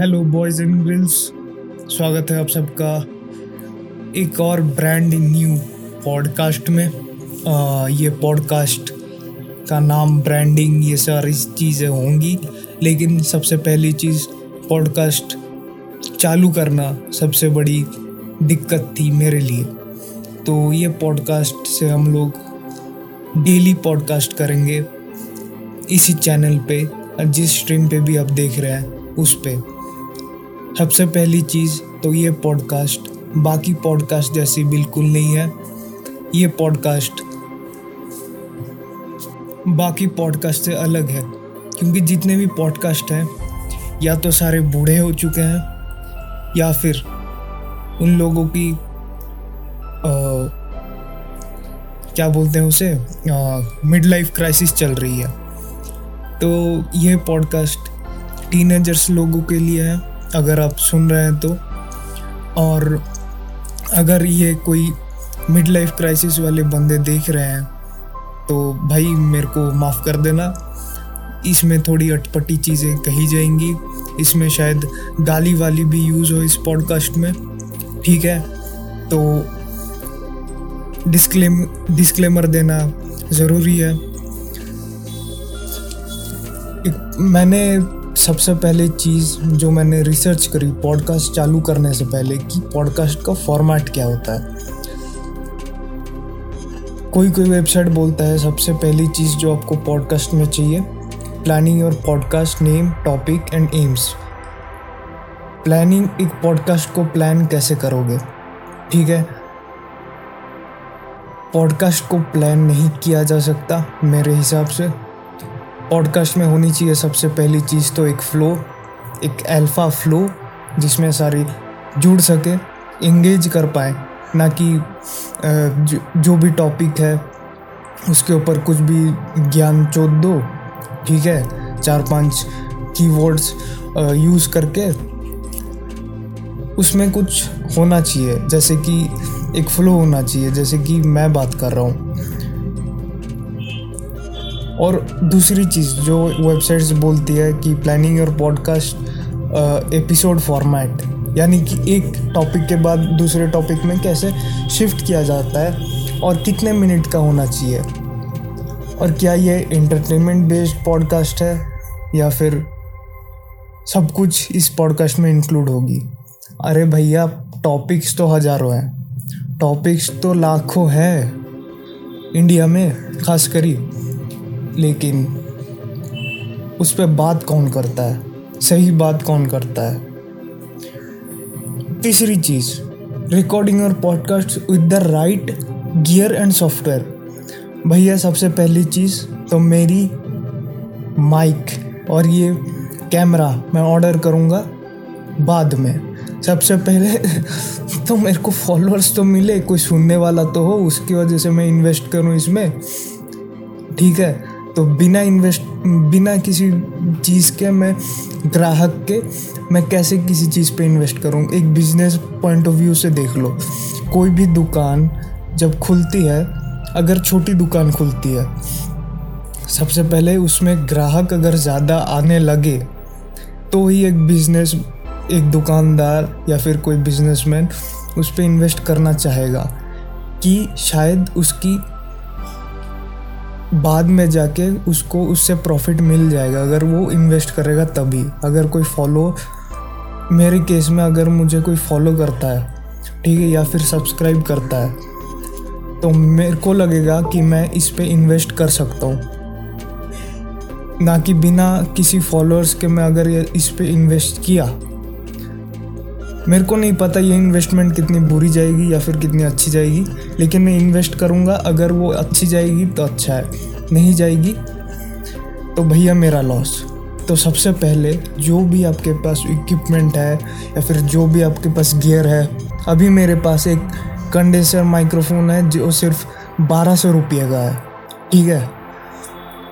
Hello boys and girls स्वागत है आप सबका एक और ब्रांड न्यू पॉडकास्ट में। आ, ये पॉडकास्ट का नाम ब्रांडिंग ये सारी चीज़ें होंगी। लेकिन सबसे पहली चीज़ पॉडकास्ट चालू करना सबसे बड़ी दिक्कत थी मेरे लिए। तो ये पॉडकास्ट से हम लोग डेली पॉडकास्ट करेंगे इसी चैनल पे जिस स्ट्रीम पे भी आप देख रहे हैं उस पे। सबसे पहली चीज़ तो ये पॉडकास्ट। बाकी पॉडकास्ट जैसी बिल्कुल नहीं है। ये पॉडकास्ट। बाकी पॉडकास्ट से अलग है क्योंकि जितने भी पॉडकास्ट हैं या तो सारे बूढ़े हो चुके हैं या फिर उन लोगों की आ, क्या बोलते हैं उसे मिड लाइफ क्राइसिस चल रही है। तो ये पॉडकास्ट टीनेजर्स लोगों के लिए है। अगर आप सुन रहे हैं तो। और अगर ये कोई मिड लाइफ क्राइसिस वाले बंदे देख रहे हैं तो भाई मेरे को माफ़ कर देना। इसमें थोड़ी अटपटी चीज़ें कही जाएँगी। इसमें शायद गाली वाली भी यूज़ हो इस पॉडकास्ट में। ठीक है? तो डिस्क्लेम डिस्क्लेमर देना ज़रूरी है। मैंने सबसे पहले चीज़ जो मैंने रिसर्च करी पॉडकास्ट चालू करने से पहले कि पॉडकास्ट का फॉर्मेट क्या होता है। कोई कोई वेबसाइट बोलता है, सबसे पहली चीज़ जो आपको पॉडकास्ट में चाहिए planning your podcast name topic and aims planning एक पॉडकास्ट को प्लान कैसे करोगे? ठीक है? पॉडकास्ट को प्लान नहीं किया जा सकता मेरे हिसाब से। पॉडकास्ट में होनी चाहिए सबसे पहली चीज़ तो एक फ्लो एक अल्फ़ा फ्लो जिसमें सारी जुड़ सके इंगेज कर पाए ना कि जो, जो भी टॉपिक है उसके ऊपर कुछ भी ज्ञान चोद दो ठीक है? चार पाँच कीवर्ड्स यूज़ करके उसमें कुछ होना चाहिए जैसे कि एक फ्लो होना चाहिए जैसे कि मैं बात कर रहा हूँ। और दूसरी चीज़ जो वेबसाइट्स बोलती है कि प्लानिंग और पॉडकास्ट एपिसोड फॉर्मेट यानी कि एक टॉपिक के बाद दूसरे टॉपिक में कैसे शिफ्ट किया जाता है और कितने मिनट का होना चाहिए? और क्या ये इंटरटेनमेंट बेस्ड पॉडकास्ट है या फिर सब कुछ इस पॉडकास्ट में इंक्लूड होगी? अरे भैया टॉपिक्स तो हज़ारों हैं। टॉपिक्स तो लाखों हैं। इंडिया में खास करी लेकिन उस पर बात कौन करता है? सही बात कौन करता है? तीसरी चीज़ रिकॉर्डिंग और podcast with the right gear and software भैया, सबसे पहली चीज़ तो मेरी माइक और ये कैमरा मैं ऑर्डर करूँगा बाद में। सबसे पहले तो मेरे को फॉलोअर्स तो मिले, कोई सुनने वाला तो हो, उसकी वजह से मैं इन्वेस्ट करूँ इसमें। ठीक है? तो बिना इन्वेस्ट बिना किसी चीज़ के मैं ग्राहक के मैं कैसे किसी चीज़ पे इन्वेस्ट करूँ? एक बिज़नेस पॉइंट ऑफ़ व्यू से देख लो। कोई भी दुकान जब खुलती है, अगर छोटी दुकान खुलती है, सबसे पहले उसमें ग्राहक अगर ज़्यादा आने लगे तो ही एक बिज़नेस एक दुकानदार या फिर कोई बिजनेसमैन उस पर इन्वेस्ट करना चाहेगा कि शायद उसकी बाद में जाके उसको, उससे प्रॉफिट मिल जाएगा। अगर वो इन्वेस्ट करेगा तभी। अगर कोई फॉलो मेरे केस में अगर मुझे कोई फॉलो करता है, ठीक है, या फिर सब्सक्राइब करता है तो मेरे को लगेगा कि मैं इस पर इन्वेस्ट कर सकता हूँ। ना कि बिना किसी फॉलोअर्स के मैं अगर इस पर इन्वेस्ट किया। मेरे को नहीं पता ये इन्वेस्टमेंट कितनी बुरी जाएगी या फिर कितनी अच्छी जाएगी, लेकिन मैं इन्वेस्ट करूँगा। अगर वो अच्छी जाएगी तो अच्छा है। नहीं जाएगी तो भैया मेरा लॉस तो सबसे पहले जो भी आपके पास इक्विपमेंट है, या फिर जो भी आपके पास गियर है, अभी मेरे पास एक कंडेंसर माइक्रोफोन है, जो सिर्फ़ बारह सौ रुपये का है. ठीक है?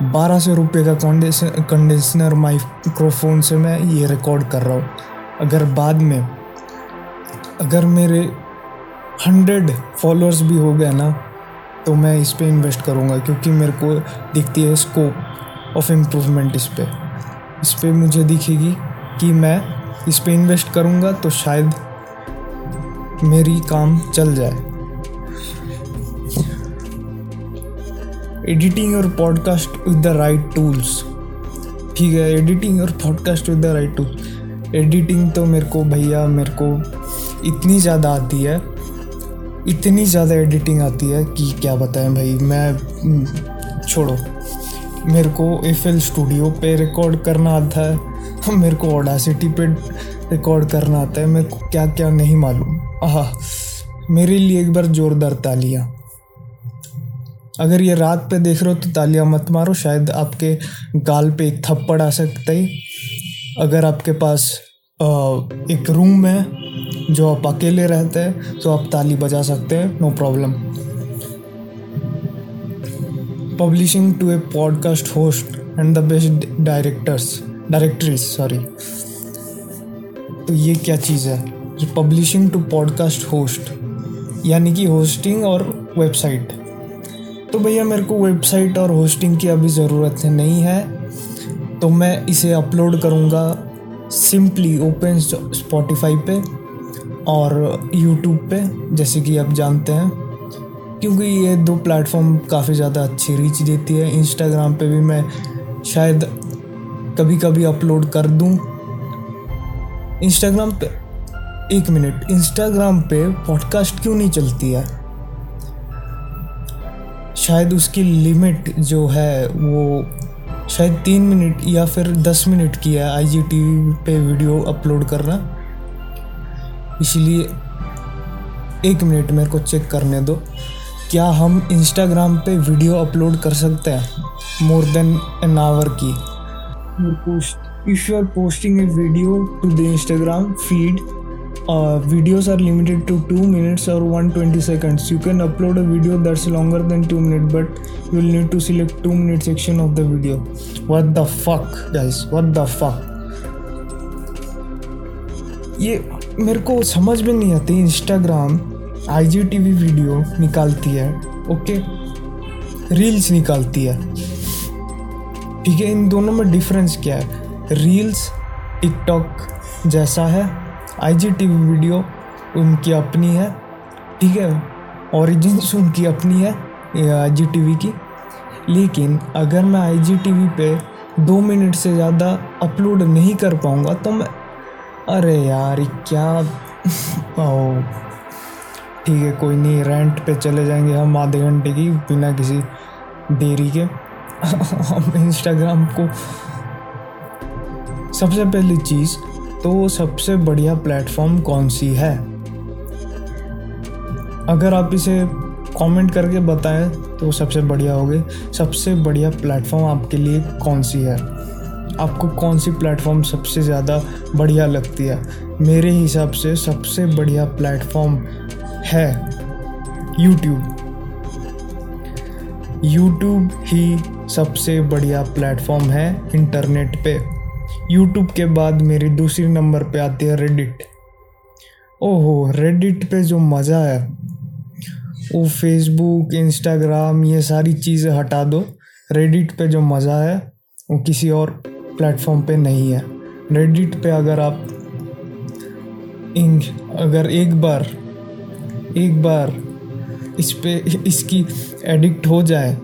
बारह सौ रुपये का कंडेंसर माइक्रोफोन से मैं ये रिकॉर्ड कर रहा हूँ. अगर बाद में, अगर मेरे हंड्रेड फॉलोअर्स भी हो गए ना तो मैं इस पर इन्वेस्ट करूँगा क्योंकि मेरे को दिखती है स्कोप ऑफ़ इम्प्रूवमेंट इस पर इस पर मुझे दिखेगी कि मैं इस पर इन्वेस्ट करूँगा तो शायद मेरी काम चल जाए। एडिटिंग और podcast with the right tools ठीक है एडिटिंग और podcast with the right tools editing तो मेरे को भैया, मेरे को इतनी ज़्यादा आती है। इतनी ज़्यादा एडिटिंग आती है कि क्या बताएँ भाई, मैं छोड़ो। मेरे को एफ़ एल स्टूडियो पे रिकॉर्ड करना आता है, मेरे को ऑडासिटी पे रिकॉर्ड करना आता है, मेरे को क्या क्या नहीं मालूम। आह, मेरे लिए एक बार ज़ोरदार तालियाँ। अगर ये रात पे देख रहे हो तो तालियाँ मत मारो, शायद आपके गाल पे एक थप्पड़ आ सकता है। अगर आपके पास एक रूम है जो आप अकेले रहते हैं तो आप ताली बजा सकते हैं no problem publishing to a podcast host and the best directors directories sorry तो ये क्या चीज़ है? पब्लिशिंग टू पॉडकास्ट होस्ट यानी कि होस्टिंग और वेबसाइट तो भैया, मेरे को वेबसाइट और होस्टिंग की अभी ज़रूरत नहीं है तो मैं इसे अपलोड करूँगा सिंपली ओपन स्पॉटिफाई पे। और यूट्यूब पे, जैसे कि आप जानते हैं, क्योंकि ये दो प्लेटफॉर्म काफ़ी ज़्यादा अच्छी रीच देती है। इंस्टाग्राम पे भी मैं शायद कभी कभी अपलोड कर दूँ। इंस्टाग्राम पे, एक मिनट इंस्टाग्राम पे पॉडकास्ट क्यों नहीं चलती है? शायद उसकी लिमिट जो है, वो शायद तीन मिनट या फिर दस मिनट की है। आई जी टी वी पे वीडियो अपलोड करना। इसलिए एक मिनट मेरे को चेक करने दो। क्या हम इंस्टाग्राम पे वीडियो अपलोड कर सकते हैं? मोर देन एन आवर की। If you are posting a video to the Instagram feed videos are limited to two minutes और one twenty seconds you can upload a video that's longer than two minute but you need to select two minute section of the video what the fuck what the fuck ये. मेरे को समझ में नहीं आती Instagram I G T V video निकालती है okay reels निकालती है। ठीक है, इन दोनों में डिफरेंस क्या है? रील्स टिकटॉक जैसा है I G T V video उनकी अपनी है, ठीक है? ओरिजिन्स उनकी अपनी है आई जी टी वी की। लेकिन अगर मैं आई जी टी वी पे दो मिनट से ज़्यादा अपलोड नहीं कर पाऊँगा तो मैं अरे यार क्या? ओ ठीक है, कोई नहीं रेंट पे चले जाएँगे हम आधे घंटे की, बिना किसी देरी के। हम इंस्टाग्राम को सबसे पहली चीज़ तो सबसे बढ़िया प्लेटफॉर्म कौन सी है? अगर आप इसे कमेंट करके बताएँ तो सबसे बढ़िया होगी। सबसे बढ़िया प्लेटफॉर्म आपके लिए कौन सी है? आपको कौन सी प्लेटफॉर्म सबसे ज़्यादा बढ़िया लगती है? मेरे हिसाब से सबसे बढ़िया प्लेटफॉर्म है यूट्यूब यूट्यूब ही सबसे बढ़िया प्लेटफॉर्म है इंटरनेट पे। यूट्यूब के बाद मेरी दूसरी नंबर पे आती है रेडिट ओहो रेडिट पे जो मज़ा है, वो फेसबुक इंस्टाग्राम ये सारी चीज़ें हटा दो। रेडिट पे जो मज़ा है, वो किसी और प्लेटफॉर्म पे नहीं है। रेडिट पे अगर आप इन अगर एक बार एक बार इस पे, इसकी एडिक्ट हो जाए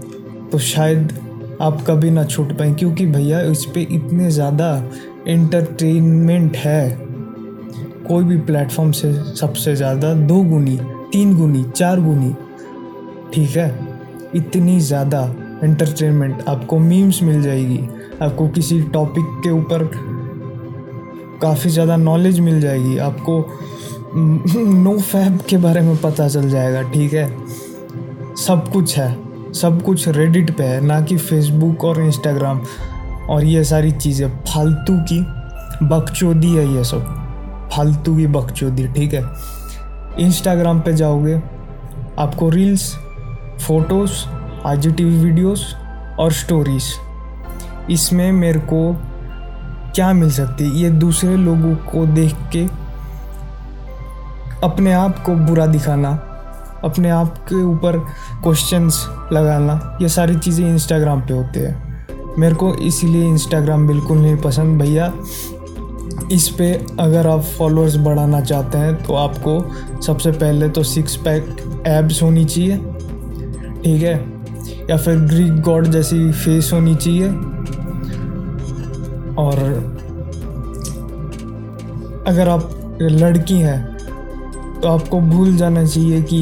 तो शायद आप कभी ना छूट पाए, क्योंकि भैया इस पर इतने ज़्यादा एंटरटेनमेंट है। कोई भी प्लेटफॉर्म से सबसे ज़्यादा दो गुनी, तीन गुनी, चार गुनी, ठीक है? इतनी ज़्यादा एंटरटेनमेंट आपको मीम्स मिल जाएगी। आपको किसी टॉपिक के ऊपर काफ़ी ज़्यादा नॉलेज मिल जाएगी। आपको नो फैब के बारे में पता चल जाएगा, ठीक है? सब कुछ है, सब कुछ रेडिट पे है, ना कि फेसबुक और इंस्टाग्राम और ये सारी चीज़ें। फालतू की बकचोदी है ये सब। फालतू की बकचोदी, ठीक है? इंस्टाग्राम पे जाओगे, आपको reels photos I G T V videos और स्टोरीज़ इसमें मेरे को क्या मिल सकती है? ये दूसरे लोगों को देख के अपने आप को बुरा दिखाना, अपने आप के ऊपर क्वेश्चंस लगाना, ये सारी चीज़ें इंस्टाग्राम पे होते हैं। मेरे को इसीलिए इंस्टाग्राम बिल्कुल नहीं पसंद भैया। इस पे अगर आप फॉलोअर्स बढ़ाना चाहते हैं तो आपको सबसे पहले तो सिक्स पैक एब्स होनी चाहिए, ठीक है? या फिर ग्रीक गॉड जैसी फेस होनी चाहिए। और अगर आप लड़की हैं तो आपको भूल जाना चाहिए कि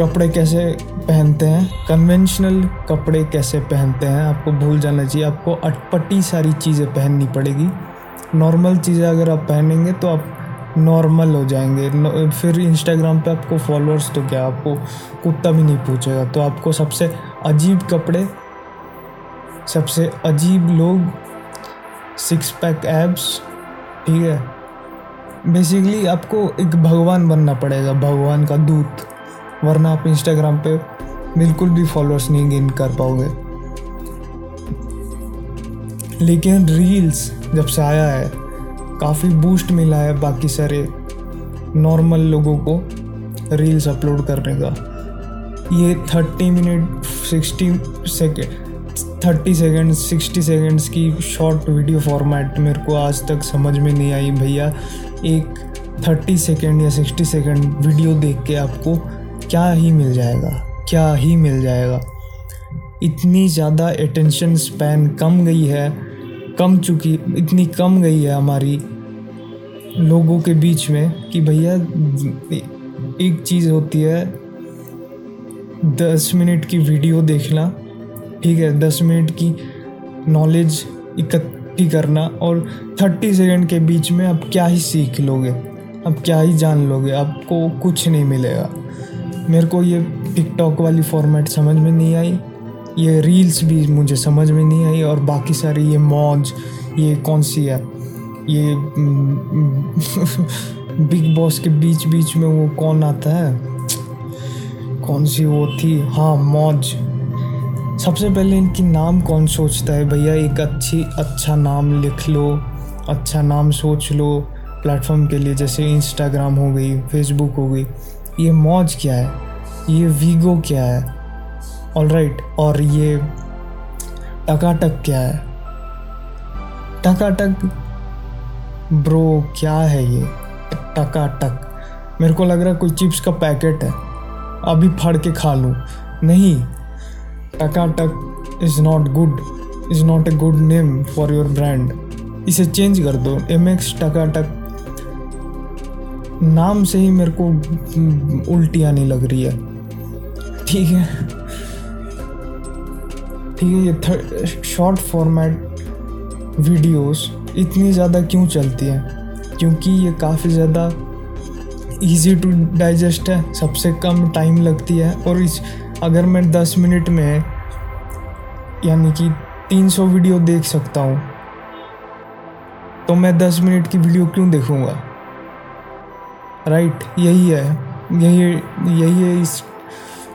कपड़े कैसे पहनते हैं कन्वेंशनल कपड़े कैसे पहनते हैं, आपको भूल जाना चाहिए। आपको अटपटी सारी चीज़ें पहननी पड़ेगी। नॉर्मल चीज़ें अगर आप पहनेंगे तो आप नॉर्मल हो जाएँगे। फिर इंस्टाग्राम पे आपको फॉलोअर्स तो क्या? आपको कुत्ता भी नहीं पूछेगा। तो आपको सबसे अजीब कपड़े सबसे अजीब लोग सिक्स पैक एब्स ठीक है? बेसिकली आपको एक भगवान बनना पड़ेगा, भगवान का दूत। वरना आप इंस्टाग्राम पे बिल्कुल भी फॉलोअर्स नहीं गेन कर पाओगे। लेकिन रील्स जब से आया है, काफ़ी बूस्ट मिला है बाकी सारे नॉर्मल लोगों को रील्स अपलोड करने का। ये thirty minute sixty second thirty second sixty seconds की शॉर्ट वीडियो फॉर्मेट मेरे को आज तक समझ में नहीं आई भैया। एक थर्टी सेकेंड या सिक्सटी सेकेंड वीडियो देख के आपको क्या ही मिल जाएगा, क्या ही मिल जाएगा। इतनी ज़्यादा अटेंशन स्पैन कम गई है, कम चुकी, इतनी कम गई है हमारी लोगों के बीच में कि भैया एक चीज़ होती है, दस मिनट की वीडियो देखना ठीक है, दस मिनट की नॉलेज इकट्ठी करना और थर्टी सेकेंड के बीच में आप क्या ही सीख लोगे, आप क्या ही जान लोगे, आपको कुछ नहीं मिलेगा। मेरे को ये टिकटॉक वाली फॉर्मेट समझ में नहीं आई, ये रील्स भी मुझे समझ में नहीं आई और बाकी सारी ये मौज ये कौन सी है, ये बिग बॉस के बीच बीच में वो कौन आता है? कौन सी वो थी? हाँ मौज सबसे पहले इनकी नाम कौन सोचता है? भैया एक अच्छी अच्छा नाम लिख लो अच्छा नाम सोच लो प्लेटफॉर्म के लिए जैसे इंस्टाग्राम हो गई फेसबुक हो गई। ये मौज क्या है? ये वीगो क्या है? ऑल राइट right, और ये टकाटक क्या है? टकाटक? ब्रो क्या है ये? टकाटक। मेरे को लग रहा है कोई चिप्स का पैकेट है। अभी फाड़ के खा लूँ। नहीं Takatak is not good is not a good name for your brand इसे चेंज कर दो एम एक्स टकाटक नाम से ही मेरे को उल्टी आने लग रही है। ठीक है। ठीक है, ये शॉर्ट फॉर्मेट वीडियोस इतनी ज़्यादा क्यों चलती हैं? क्योंकि ये काफ़ी ज़्यादा इजी टू डाइजेस्ट है, सबसे कम टाइम लगती है और इस अगर मैं दस मिनट में यानी कि तीन सौ वीडियो देख सकता हूँ तो मैं दस मिनट की वीडियो क्यों देखूँगा? राइट यही है। यही यही है इस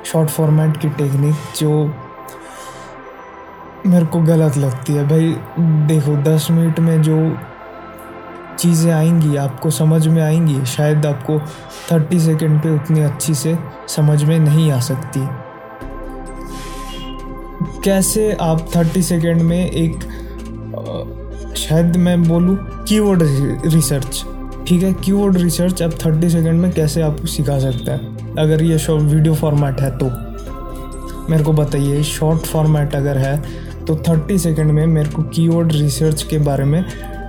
शॉर्ट फॉर्मेट की टेक्निक जो मेरे को गलत लगती है। भाई, देखो, दस मिनट में जो चीज़ें आएँगी, आपको समझ में आएँगी, शायद आपको थर्टी सेकेंड पे उतनी अच्छी से समझ में नहीं आ सकती। कैसे आप थर्टी सेकेंड में एक शायद मैं बोलूँ कीवर्ड रिसर्च। ठीक है, कीवर्ड रिसर्च अब थर्टी सेकेंड में कैसे आप सिखा सकते हैं? अगर ये शॉर्ट वीडियो फॉर्मेट है तो। मेरे को बताइए, शॉर्ट फॉर्मेट अगर है तो थर्टी सेकेंड में मेरे को कीवर्ड रिसर्च के बारे में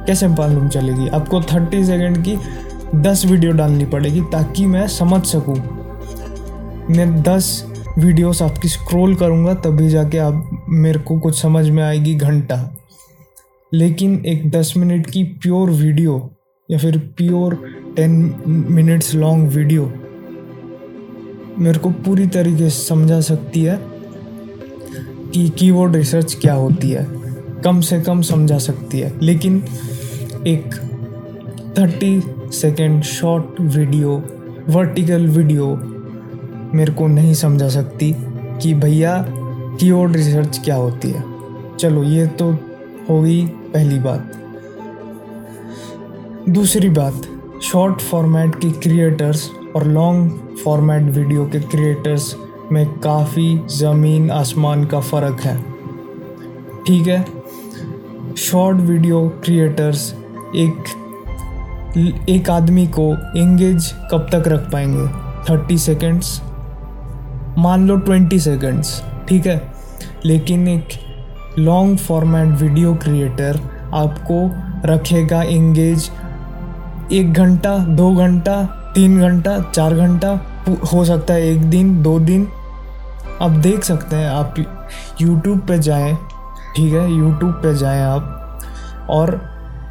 कैसे मालूम चलेगी? आपको थर्टी सेकेंड की दस वीडियो डालनी पड़ेगी ताकि मैं समझ सकूँ। मैं दस वीडियोस आपकी स्क्रॉल करूँगा, तभी जाके आप मेरे को कुछ समझ में आएगी घंटा। लेकिन एक दस मिनट की प्योर वीडियो या फिर pure ten minutes long video मेरे को पूरी तरीके से समझा सकती है कि कीवर्ड रिसर्च क्या होती है। कम से कम समझा सकती है। लेकिन एक thirty second short video vertical video मेरे को नहीं समझा सकती कि भैया कीवर्ड रिसर्च क्या होती है। चलो, ये तो हो गई पहली बात। दूसरी बात शॉर्ट फॉर्मेट के क्रिएटर्स और लॉन्ग फॉर्मेट वीडियो के क्रिएटर्स में काफ़ी ज़मीन आसमान का फ़र्क है। ठीक है? शॉर्ट वीडियो क्रिएटर्स एक एक आदमी को एंगेज कब तक रख पाएँगे? थर्टी सेकेंड्स मान लो ट्वेंटी सेकेंड्स ठीक है? लेकिन एक लॉन्ग फॉर्मेट वीडियो क्रिएटर आपको रखेगा इंगेज एक घंटा, दो घंटा, तीन घंटा, चार घंटा हो सकता है एक दिन, दो दिन। आप देख सकते हैं आप यूट्यूब पे जाएँ, ठीक है? यूट्यूब पे जाएँ आप और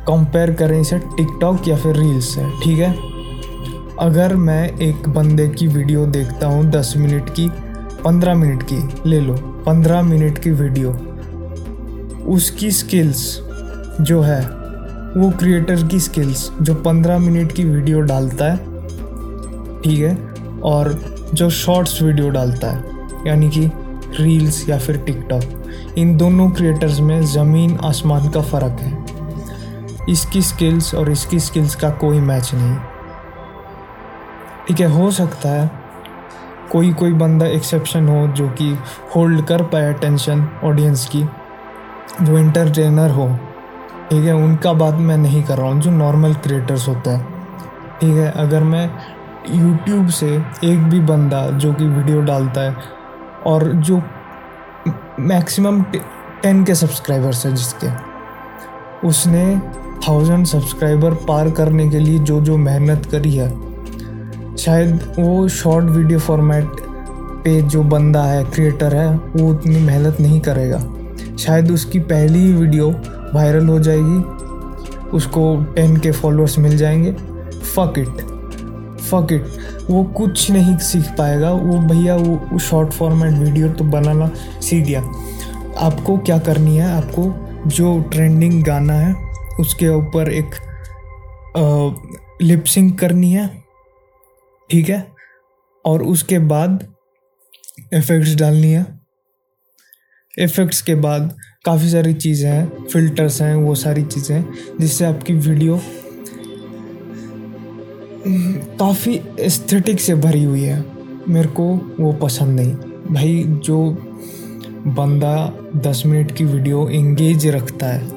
कंपेयर करें इसे टिकटॉक या फिर रील्स से, ठीक है? अगर मैं एक बंदे की वीडियो देखता हूँ दस मिनट की, पंद्रह मिनट की, ले लो, पंद्रह मिनट की वीडियो, उसकी स्किल्स जो है, वो क्रिएटर की स्किल्स जो पंद्रह मिनट की वीडियो डालता है, ठीक है, और जो शॉर्ट्स वीडियो डालता है, यानी कि रील्स या फिर टिकटॉक इन दोनों क्रिएटर्स में ज़मीन आसमान का फ़र्क है। इसकी स्किल्स और इसकी स्किल्स का कोई मैच नहीं। ठीक है, हो सकता है कोई कोई बंदा एक्सेप्शन हो जो कि होल्ड कर पाए टेंशन ऑडियंस की, जो इंटरटेनर हो, ठीक है, उनका बात मैं नहीं कर रहा हूँ, जो नॉर्मल क्रिएटर्स होते हैं, ठीक है, अगर मैं यूट्यूब से एक भी बंदा जो कि वीडियो डालता है और जो मैक्सिमम टेन के सब्सक्राइबर्स है जिसके, उसने थाउज़ेंड सब्सक्राइबर पार करने के लिए जो जो मेहनत करी है शायद वो शॉर्ट वीडियो फॉर्मेट पे जो बंदा है क्रिएटर है, वो उतनी मेहनत नहीं करेगा। शायद उसकी पहली ही वीडियो वायरल हो जाएगी, उसको टेन के फॉलोअर्स मिल जाएँगे। फक इट फक इट वो कुछ नहीं सीख पाएगा। वो भैया, वो शॉर्ट फॉर्मेट वीडियो तो बनाना सीख गया। आपको क्या करनी है? आपको जो ट्रेंडिंग गाना है, उसके ऊपर एक लिपसिंग करनी है। ठीक है? और उसके बाद इफ़ेक्ट्स डालनी है। इफ़ेक्ट्स के बाद काफ़ी सारी चीज़ें हैं फिल्टर्स हैं, वो सारी चीज़ें जिससे आपकी वीडियो काफ़ी एस्थेटिक से भरी हुई है। मेरे को वो पसंद नहीं। भाई, जो बंदा दस मिनट की वीडियो इंगेज रखता है,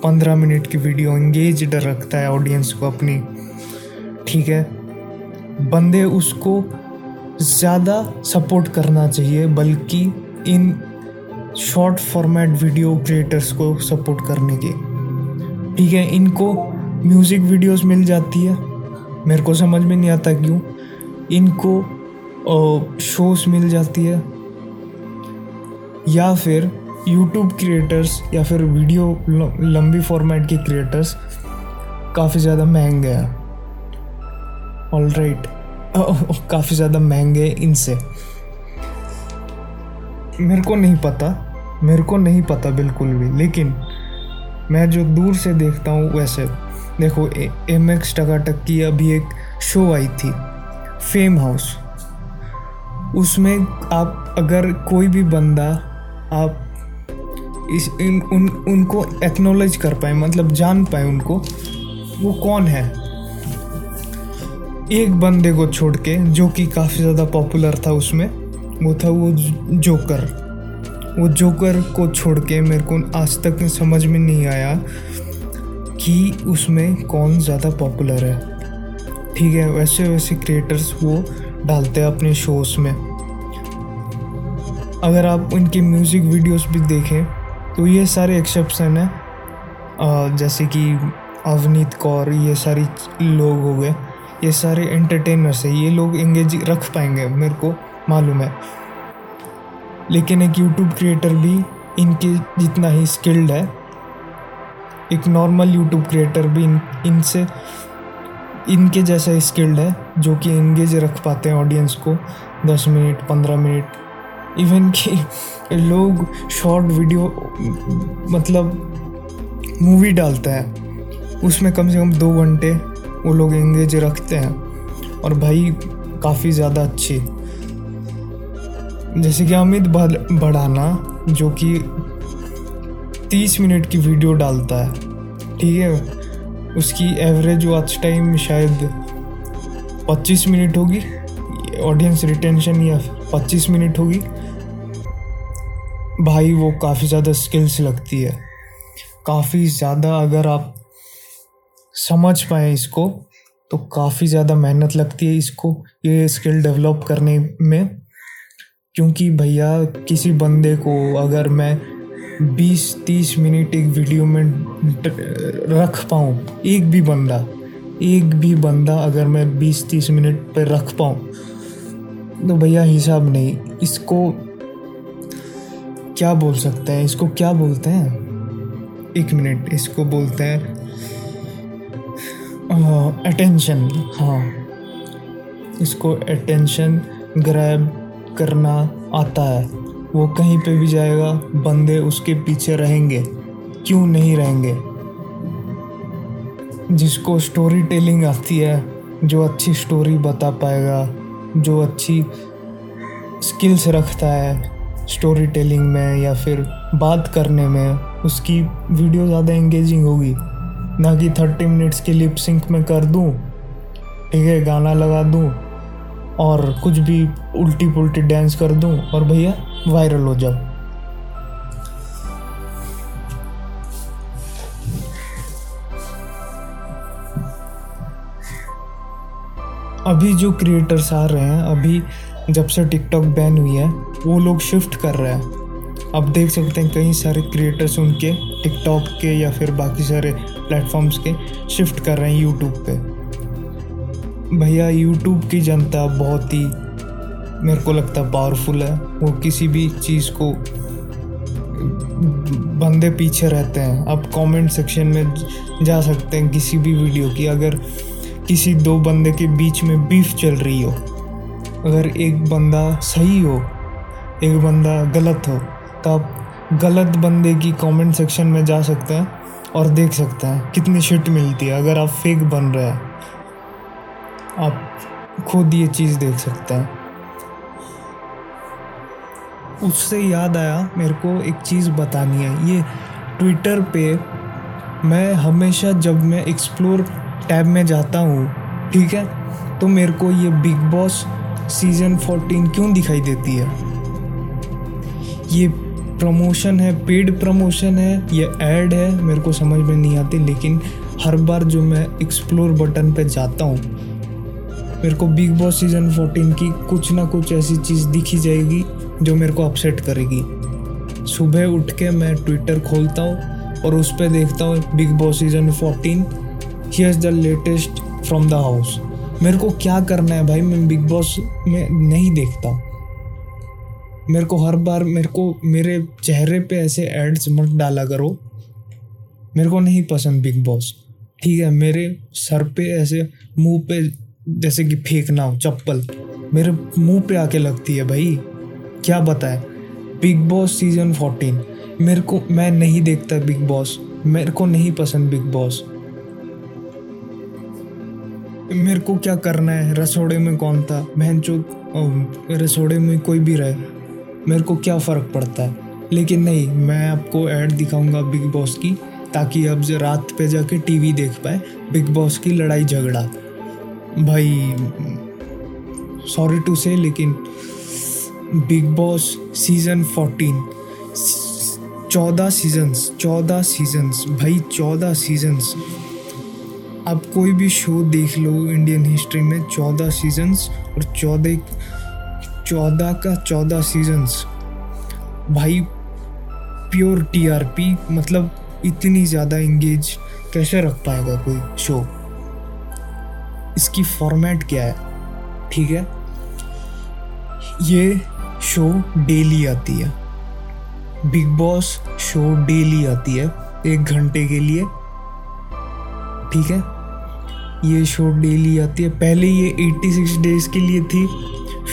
पंद्रह मिनट की वीडियो इंगेज रखता है ऑडियंस को अपनी, ठीक है? बंदे उसको ज़्यादा सपोर्ट करना चाहिए, बल्कि इन शॉर्ट फॉर्मेट वीडियो क्रिएटर्स को सपोर्ट करने के। ठीक है, इनको म्यूज़िक वीडियोस मिल जाती है। मेरे को समझ में नहीं आता क्यों। इनको शोज़ मिल जाती है। या फिर यूट्यूब क्रिएटर्स या फिर वीडियो लंबी फॉर्मेट के क्रिएटर्स काफ़ी ज़्यादा महँगे हैं। ऑल राइट काफ़ी ज़्यादा महँगे इनसे। मेरे को नहीं पता। मेरे को नहीं पता बिल्कुल भी। लेकिन मैं जो दूर से देखता हूँ, वैसे, देखो एम एक्स टकाटक की अभी एक शो आई थी। फेम हाउस उसमें आप, अगर कोई भी बंदा, आप इस, इन, उन, उनको एक्नोलेज कर पाए मतलब जान पाए उनको, वो कौन है? एक बंदे को छोड़ के, जो कि काफ़ी ज़्यादा पॉपुलर था उसमें, वो था वो जोकर वो जोकर को छोड़ के मेरे को आज तक समझ में नहीं आया कि उसमें कौन ज़्यादा पॉपुलर है। ठीक है, वैसे वैसे क्रिएटर्स वो डालते हैं अपने शोज़ में। अगर आप उनके म्यूज़िक वीडियोस भी देखें तो ये सारे एक्सेप्शन हैं। जैसे कि अवनीत कौर, ये सारी लोग हो गए। ये सारे एंटरटेनर्स हैं, ये लोग एंगेज रख पाएँगे, मेरे को मालूम है। लेकिन एक यूट्यूब क्रिएटर भी इनके जितना ही स्किल्ड है, एक नॉर्मल यूट्यूब क्रिएटर भी इन, इनसे, इनके जैसा ही स्किल्ड है, जो कि इंगेज रख पाते हैं ऑडियंस को, दस मिनट, पंद्रह मिनट। इवन कि लोग शॉर्ट वीडियो मतलब मूवी डालते हैं, उसमें कम से कम दो घंटे वो लोग इंगेज रखते हैं। और भाई काफ़ी ज़्यादा अच्छी। जैसे कि अमित बढ़ाना, जो कि तीस मिनट की वीडियो डालता है, ठीक है? उसकी एवरेज वॉच टाइम शायद पच्चीस मिनट होगी। ऑडियंस रिटेंशन या पच्चीस मिनट होगी। भाई वो काफ़ी ज़्यादा स्किल्स लगती है। काफ़ी ज़्यादा अगर आप समझ पाए इसको तो काफ़ी ज़्यादा मेहनत लगती है इसको, ये स्किल डेवलप करने में। क्योंकि भैया, किसी बंदे को अगर मैं 20-30 मिनट एक वीडियो में रख पाऊँ, एक भी बंदा, एक भी बंदा अगर मैं 20-30 मिनट पर रख पाऊँ तो भैया हिसाब नहीं। इसको क्या बोल सकते हैं? इसको क्या बोलते हैं? एक मिनट इसको बोलते हैं अटेंशन हाँ। इसको अटेंशन ग्रैब करना आता है। वो कहीं पे भी जाएगा, बंदे उसके पीछे रहेंगे। क्यों नहीं रहेंगे? जिसको स्टोरी टेलिंग आती है, जो अच्छी स्टोरी बता पाएगा, जो अच्छी स्किल्स रखता है स्टोरी टेलिंग में या फिर बात करने में, उसकी वीडियो ज़्यादा एंगेजिंग होगी। ना कि थर्टी मिनट्स की लिप सिंक में कर दूँ ठीक है गाना लगा दूँ, और कुछ भी उल्टी पुल्टी डांस कर दूँ, और भैया वायरल हो जाओ अभी जो क्रिएटर्स आ रहे हैं, अभी जब से टिकटॉक बैन हुई है, वो लोग शिफ्ट कर रहे हैं। अब देख सकते हैं कई सारे क्रिएटर्स उनके टिकटॉक के या फिर बाकी सारे प्लेटफॉर्म्स के शिफ्ट कर रहे हैं यूट्यूब पे। भैया यूट्यूब की जनता बहुत ही मेरे को लगता है पावरफुल है। वो किसी भी चीज़ को बंदे पीछे रहते हैं। आप कमेंट सेक्शन में जा सकते हैं किसी भी वीडियो की। अगर किसी दो बंदे के बीच में बीफ चल रही हो, अगर एक बंदा सही हो, एक बंदा गलत हो तो आप गलत बंदे की कमेंट सेक्शन में जा सकते हैं। और देख सकते हैं कितनी शिट मिलती है। अगर आप फेक बन रहे हैं, आप खुद ये चीज़ देख सकते हैं। उससे याद आया, मेरे को एक चीज़ बतानी है। ये ट्विटर पे मैं हमेशा जब मैं एक्सप्लोर टैब में जाता हूँ, ठीक है तो मेरे को ये बिग बॉस सीज़न 14 क्यों दिखाई देती है? ये प्रमोशन है पेड प्रमोशन है, ये ऐड है, मेरे को समझ में नहीं आती, लेकिन हर बार जो मैं एक्सप्लोर बटन पे जाता हूँ, मेरे को बिग बॉस सीज़न 14 की कुछ ना कुछ ऐसी चीज़ दिखी जाएगी जो मेरे को अपसेट करेगी। सुबह उठ के मैं ट्विटर खोलता हूँ और उस पर देखता हूँ Bigg Boss season 14 here's the latest from the house मेरे को क्या करना है भाई, मैं बिग बॉस में नहीं देखता। मेरे को हर बार मेरे को मेरे चेहरे पे ऐसे एड्स मत डाला करो। मेरे को नहीं पसंद बिग बॉस ठीक है, मेरे सर पे ऐसे मुँह पे जैसे कि फेंकना हो, चप्पल। मेरे मुँह पे आके लगती है भाई। क्या बताए बिग बॉस सीज़न फोर्टीन मेरे को, मैं नहीं देखता बिग बॉस मेरे को नहीं पसंद बिग बॉस मेरे को क्या करना है? रसोड़े में कौन था? बहन चो रसोड़े में कोई भी रहे। मेरे को क्या फ़र्क पड़ता है? लेकिन नहीं, मैं आपको ऐड दिखाऊँगा बिग बॉस की, ताकि अब रात पे जाके टीवी देख पाए बिग बॉस की लड़ाई झगड़ा। भाई सॉरी टू से लेकिन बिग बॉस सीज़न फोर्टीन चौदह सीजन्स चौदह सीजन्स भाई चौदह सीजन्स आप कोई भी शो देख लो इंडियन हिस्ट्री में, चौदह सीजन्स और चौदह चौदह का चौदह सीजन्स भाई प्योर टीआरपी मतलब इतनी ज़्यादा इंगेज कैसे रख पाएगा कोई शो इसकी फॉर्मेट क्या है? ठीक है? ये शो डेली आती है। बिग बॉस शो डेली आती है, एक घंटे के लिए। ठीक है? ये शो डेली आती है। पहले ये 86 डेज़ के लिए थी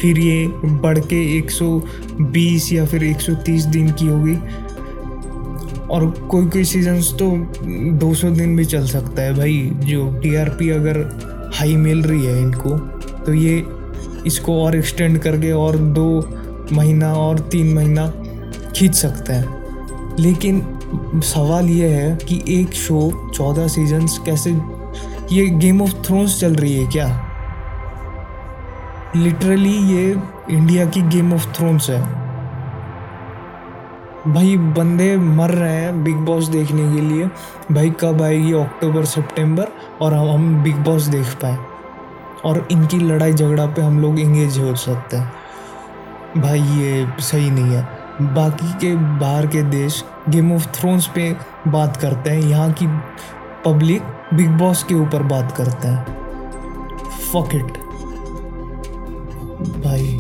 फिर ये बढ़ के 120 या फिर 130 दिन की होगी। और कोई कोई सीजन्स तो 200 दिन भी चल सकता है भाई, जो टीआरपी अगर हाई मिल रही है इनको तो ये इसको और एक्सटेंड करके और दो महीना और तीन महीना खींच सकते हैं। लेकिन सवाल ये है कि एक शो चौदह सीजन्स कैसे ये गेम ऑफ़ थ्रोन्स चल रही है क्या? लिटरली ये इंडिया की गेम ऑफ़ थ्रोन्स है। भाई, बंदे मर रहे हैं बिग बॉस देखने के लिए। भाई, कब आएगी? अक्टूबर सितंबर और हम हम बिग बॉस देख पाए। और इनकी लड़ाई झगड़ा पे हम लोग इंगेज हो सकते हैं। भाई, ये सही नहीं है। बाकी के, बाहर के देश गेम ऑफ़ थ्रोन्स पे बात करते हैं। यहाँ की पब्लिक बिग बॉस के ऊपर बात करते हैं। फक भाई,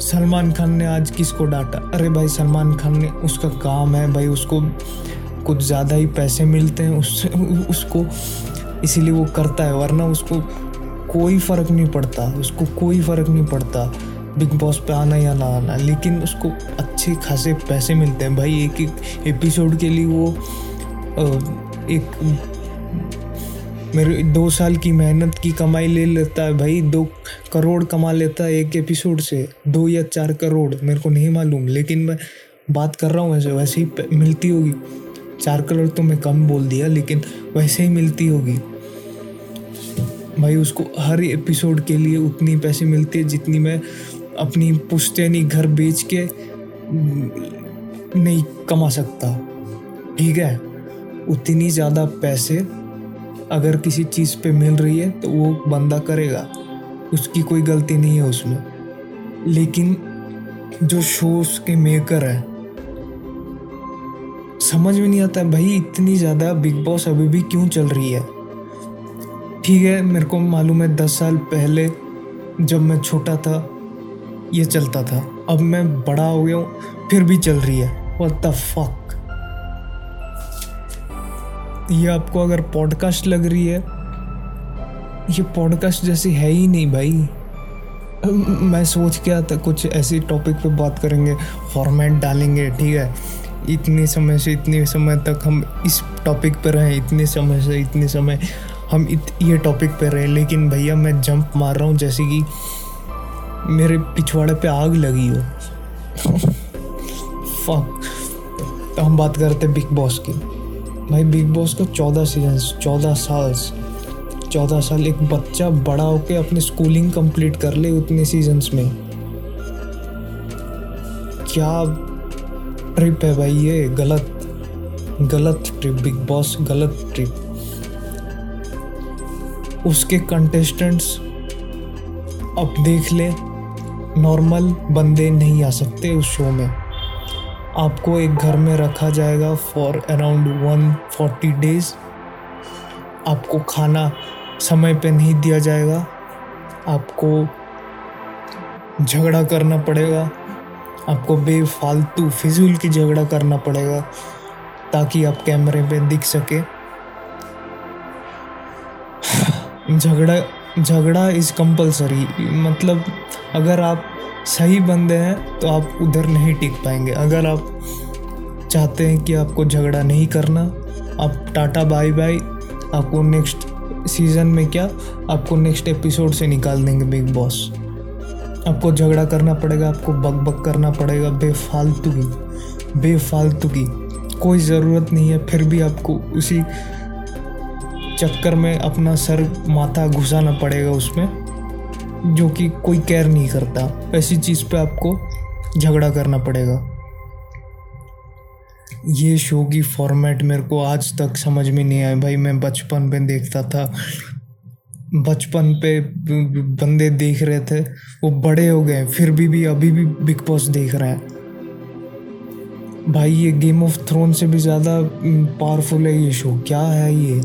सलमान खान ने आज किसको डांटा? अरे भाई, सलमान खान ने उसका काम है भाई, उसको कुछ ज़्यादा ही पैसे मिलते हैं उससे उसको इसीलिए वो करता है, वरना उसको कोई फ़र्क नहीं पड़ता, उसको कोई फ़र्क नहीं पड़ता, बिग बॉस पे आना या ना आना, लेकिन उसको अच्छे खासे पैसे मिलते हैं। भाई, एक एक एपिसोड के लिए वो एक मेरे दो साल की मेहनत की कमाई ले लेता है भाई, दो करोड़ कमा लेता है एक एपिसोड से, दो या चार करोड़, मेरे को नहीं मालूम, लेकिन मैं बात कर रहा हूँ वैसे वैसे ही मिलती होगी। चार करोड़ तो मैं कम बोल दिया, लेकिन वैसे ही मिलती होगी। भाई, उसको हर एपिसोड के लिए उतनी पैसे मिलती है जितनी मैं अपनी पुश्तैनी घर बेच के, नहीं कमा सकता। ठीक है? उतनी ज़्यादा पैसे अगर किसी चीज़ पे मिल रही है तो वो बंदा करेगा। उसकी कोई गलती नहीं है उसमें। लेकिन जो शोज़ के मेकर हैं, समझ में नहीं आता, भाई, इतनी ज़्यादा बिग बॉस अभी भी क्यों चल रही है? ठीक है, मेरे को मालूम है दस साल पहले जब मैं छोटा था, ये चलता था। अब मैं बड़ा हो गया हूँ, फिर भी चल रही है। व्हाट द फक ये आपको अगर पॉडकास्ट लग रही है ये पॉडकास्ट जैसी है ही नहीं भाई। मैं सोच के आता कुछ ऐसी टॉपिक पे बात करेंगे फॉर्मेट डालेंगे ठीक है? इतने समय से इतने समय तक हम इस टॉपिक पर रहें इतने समय से इतने समय हम इत, ये टॉपिक पर रहे। लेकिन भैया मैं जंप मार रहा हूँ जैसे कि मेरे पिछवाड़े पे आग लगी हो। फक तो हम बात करते बिग बॉस की। भाई बिग बॉस का चौदह सीज़न चौदह साल चौदह साल एक बच्चा बड़ा होके अपनी स्कूलिंग कंप्लीट कर ले उतने सीजन्स में। क्या ट्रिप है भाई ये? गलत गलत ट्रिप बिग बॉस गलत ट्रिप उसके कंटेस्टेंट्स अब देख ले नॉर्मल बंदे नहीं आ सकते उस शो में। आपको एक घर में रखा जाएगा for around one forty days आपको खाना समय पे नहीं दिया जाएगा। आपको झगड़ा करना पड़ेगा। आपको बेफालतू फिजूल की झगड़ा करना पड़ेगा ताकि आप कैमरे पे दिख सके। झगड़ा झगड़ा इज़ कंपलसरी मतलब अगर आप सही बंदे हैं तो आप उधर नहीं टिक पाएँगे। अगर आप चाहते हैं कि आपको झगड़ा नहीं करना, आप टाटा, बाय बाय। आपको नेक्स्ट सीज़न में क्या, आपको नेक्स्ट एपिसोड से निकाल देंगे बिग बॉस। आपको झगड़ा करना पड़ेगा, आपको बक बक करना पड़ेगा बेफालतू की बेफालतू की कोई ज़रूरत नहीं है, फिर भी आपको उसी चक्कर में अपना सर माथा घुसाना पड़ेगा उसमें। जो कि कोई केयर नहीं करता। ऐसी चीज़ पे आपको झगड़ा करना पड़ेगा। ये शो की फॉर्मेट मेरे को आज तक समझ में नहीं आया। भाई, मैं बचपन में देखता था। बचपन पे बंदे देख रहे थे। वो बड़े हो गए, फिर भी भी, अभी भी बिग बॉस देख रहे हैं। भाई, ये गेम ऑफ़ थ्रोन से भी ज़्यादा पावरफुल है ये शो क्या है ये?